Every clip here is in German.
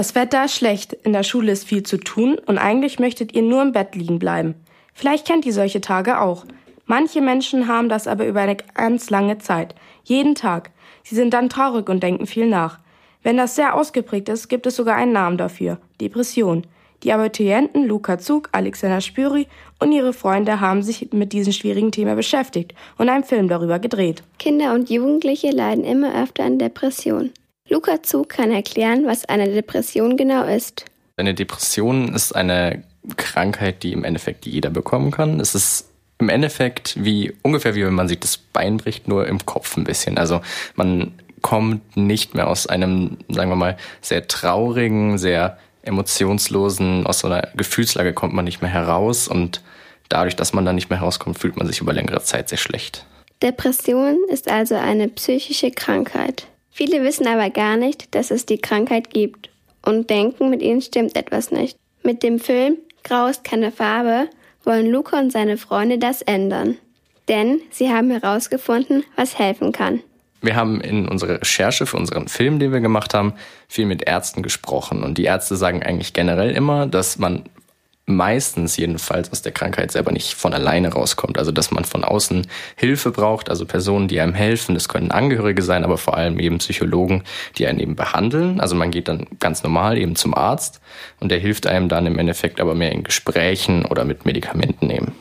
Das Wetter ist schlecht, in der Schule ist viel zu tun und eigentlich möchtet ihr nur im Bett liegen bleiben. Vielleicht kennt ihr solche Tage auch. Manche Menschen haben das aber über eine ganz lange Zeit, jeden Tag. Sie sind dann traurig und denken viel nach. Wenn das sehr ausgeprägt ist, gibt es sogar einen Namen dafür, Depression. Die Abiturienten Luca Zug, Alexander Spüri und ihre Freunde haben sich mit diesem schwierigen Thema beschäftigt und einen Film darüber gedreht. Kinder und Jugendliche leiden immer öfter an Depressionen. Luca Zug kann erklären, was eine Depression genau ist. Eine Depression ist eine Krankheit, die im Endeffekt jeder bekommen kann. Es ist im Endeffekt wie ungefähr wie wenn man sich das Bein bricht, nur im Kopf ein bisschen. Also man kommt nicht mehr aus einem, sagen wir mal, sehr traurigen, sehr emotionslosen, aus so einer Gefühlslage kommt man nicht mehr heraus und dadurch, dass man da nicht mehr herauskommt, fühlt man sich über längere Zeit sehr schlecht. Depression ist also eine psychische Krankheit. Viele wissen aber gar nicht, dass es die Krankheit gibt und denken, mit ihnen stimmt etwas nicht. Mit dem Film Grau ist keine Farbe wollen Luca und seine Freunde das ändern. Denn sie haben herausgefunden, was helfen kann. Wir haben in unserer Recherche für unseren Film, den wir gemacht haben, viel mit Ärzten gesprochen. Und die Ärzte sagen eigentlich generell immer, dass man meistens jedenfalls aus der Krankheit selber nicht von alleine rauskommt. Also dass man von außen Hilfe braucht, also Personen, die einem helfen. Das können Angehörige sein, aber vor allem eben Psychologen, die einen eben behandeln. Also man geht dann ganz normal eben zum Arzt und der hilft einem dann im Endeffekt aber mehr in Gesprächen oder mit Medikamenten nehmen.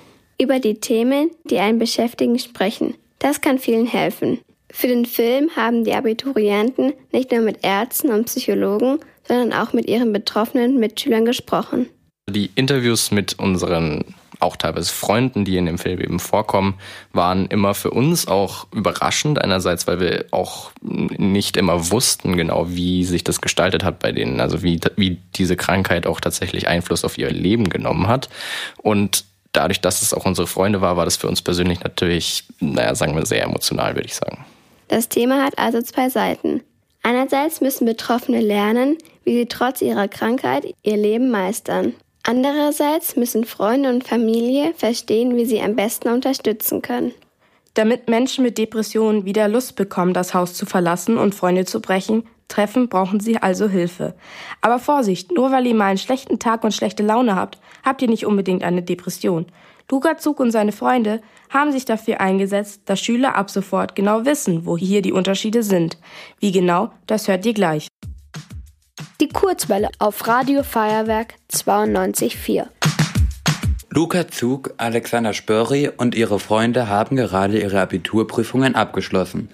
Über die Themen, die einen beschäftigen, sprechen. Das kann vielen helfen. Für den Film haben die Abiturienten nicht nur mit Ärzten und Psychologen, sondern auch mit ihren betroffenen Mitschülern gesprochen. Die Interviews mit unseren auch teilweise Freunden, die in dem Film eben vorkommen, waren immer für uns auch überraschend. Einerseits, weil wir auch nicht immer wussten genau, wie sich das gestaltet hat bei denen, also wie, wie diese Krankheit auch tatsächlich Einfluss auf ihr Leben genommen hat. Und dadurch, dass es auch unsere Freunde war, war das für uns persönlich natürlich, naja, sagen wir, sehr emotional, würde ich sagen. Das Thema hat also zwei Seiten. Einerseits müssen Betroffene lernen, wie sie trotz ihrer Krankheit ihr Leben meistern. Andererseits müssen Freunde und Familie verstehen, wie sie am besten unterstützen können. Damit Menschen mit Depressionen wieder Lust bekommen, das Haus zu verlassen und Freunde zu brechen, treffen, brauchen sie also Hilfe. Aber Vorsicht, nur weil ihr mal einen schlechten Tag und schlechte Laune habt, habt ihr nicht unbedingt eine Depression. Luca Zug und seine Freunde haben sich dafür eingesetzt, dass Schüler ab sofort genau wissen, wo hier die Unterschiede sind. Wie genau, das hört ihr gleich. Die Kurzwelle auf Radio Feuerwerk 92.4. Luca Zug, Alexander Spörri und ihre Freunde haben gerade ihre Abiturprüfungen abgeschlossen.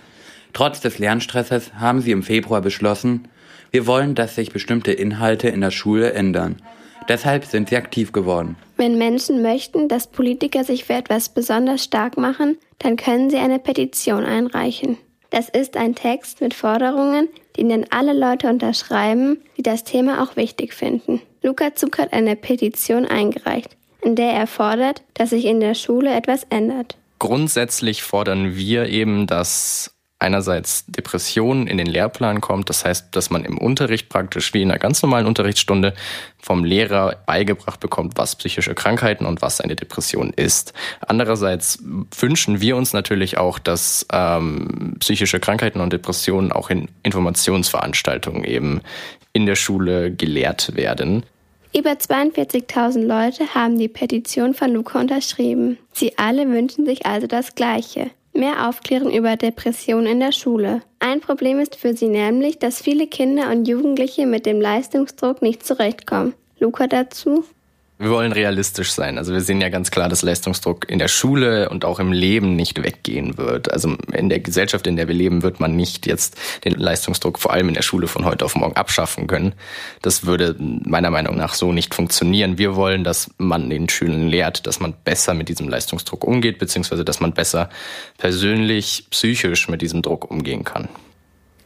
Trotz des Lernstresses haben sie im Februar beschlossen, wir wollen, dass sich bestimmte Inhalte in der Schule ändern. Deshalb sind sie aktiv geworden. Wenn Menschen möchten, dass Politiker sich für etwas besonders stark machen, dann können sie eine Petition einreichen. Das ist ein Text mit Forderungen, die dann alle Leute unterschreiben, die das Thema auch wichtig finden. Luca Zug hat eine Petition eingereicht, in der er fordert, dass sich in der Schule etwas ändert. Grundsätzlich fordern wir eben, dass einerseits Depression in den Lehrplan kommt. Das heißt, dass man im Unterricht praktisch wie in einer ganz normalen Unterrichtsstunde vom Lehrer beigebracht bekommt, was psychische Krankheiten und was eine Depression ist. Andererseits wünschen wir uns natürlich auch, dass ähm, psychische Krankheiten und Depressionen auch in Informationsveranstaltungen eben in der Schule gelehrt werden. Über 42.000 Leute haben die Petition von Luca unterschrieben. Sie alle wünschen sich also das Gleiche mehr aufklären über Depressionen in der Schule. Ein Problem ist für sie nämlich, dass viele Kinder und Jugendliche mit dem Leistungsdruck nicht zurechtkommen. Luca dazu? Wir wollen realistisch sein. Also wir sehen ja ganz klar, dass Leistungsdruck in der Schule und auch im Leben nicht weggehen wird. Also in der Gesellschaft, in der wir leben, wird man nicht jetzt den Leistungsdruck vor allem in der Schule von heute auf morgen abschaffen können. Das würde meiner Meinung nach so nicht funktionieren. Wir wollen, dass man den Schülern lehrt, dass man besser mit diesem Leistungsdruck umgeht, beziehungsweise dass man besser persönlich, psychisch mit diesem Druck umgehen kann.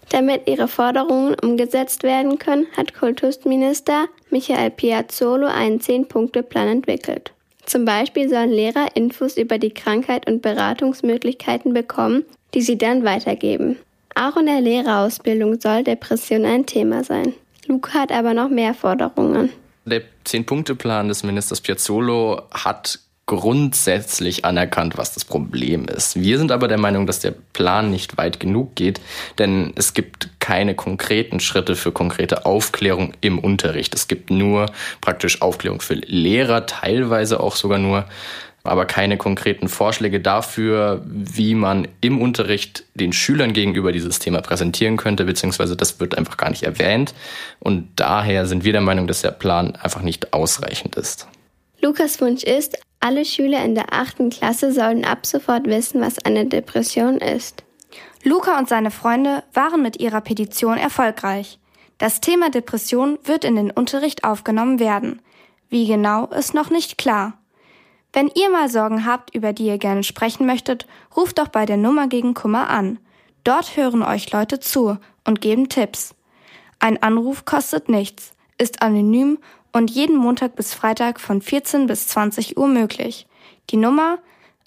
Damit ihre Forderungen umgesetzt werden können, hat Kultusminister Michael Piazzolo einen Zehn-Punkte-Plan entwickelt. Zum Beispiel sollen Lehrer Infos über die Krankheit und Beratungsmöglichkeiten bekommen, die sie dann weitergeben. Auch in der Lehrerausbildung soll Depression ein Thema sein. Luca hat aber noch mehr Forderungen. Der Zehn-Punkte-Plan des Ministers Piazzolo hat grundsätzlich anerkannt, was das Problem ist. Wir sind aber der Meinung, dass der Plan nicht weit genug geht, denn es gibt keine konkreten Schritte für konkrete Aufklärung im Unterricht. Es gibt nur praktisch Aufklärung für Lehrer, teilweise auch sogar nur, aber keine konkreten Vorschläge dafür, wie man im Unterricht den Schülern gegenüber dieses Thema präsentieren könnte, beziehungsweise das wird einfach gar nicht erwähnt. Und daher sind wir der Meinung, dass der Plan einfach nicht ausreichend ist. Lukas Wunsch ist, alle Schüler in der achten Klasse sollen ab sofort wissen, was eine Depression ist. Luca und seine Freunde waren mit ihrer Petition erfolgreich. Das Thema Depression wird in den Unterricht aufgenommen werden. Wie genau ist noch nicht klar. Wenn ihr mal Sorgen habt, über die ihr gerne sprechen möchtet, ruft doch bei der Nummer gegen Kummer an. Dort hören euch Leute zu und geben Tipps. Ein Anruf kostet nichts, ist anonym und jeden Montag bis Freitag von 14 bis 20 Uhr möglich. Die Nummer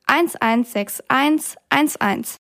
116111.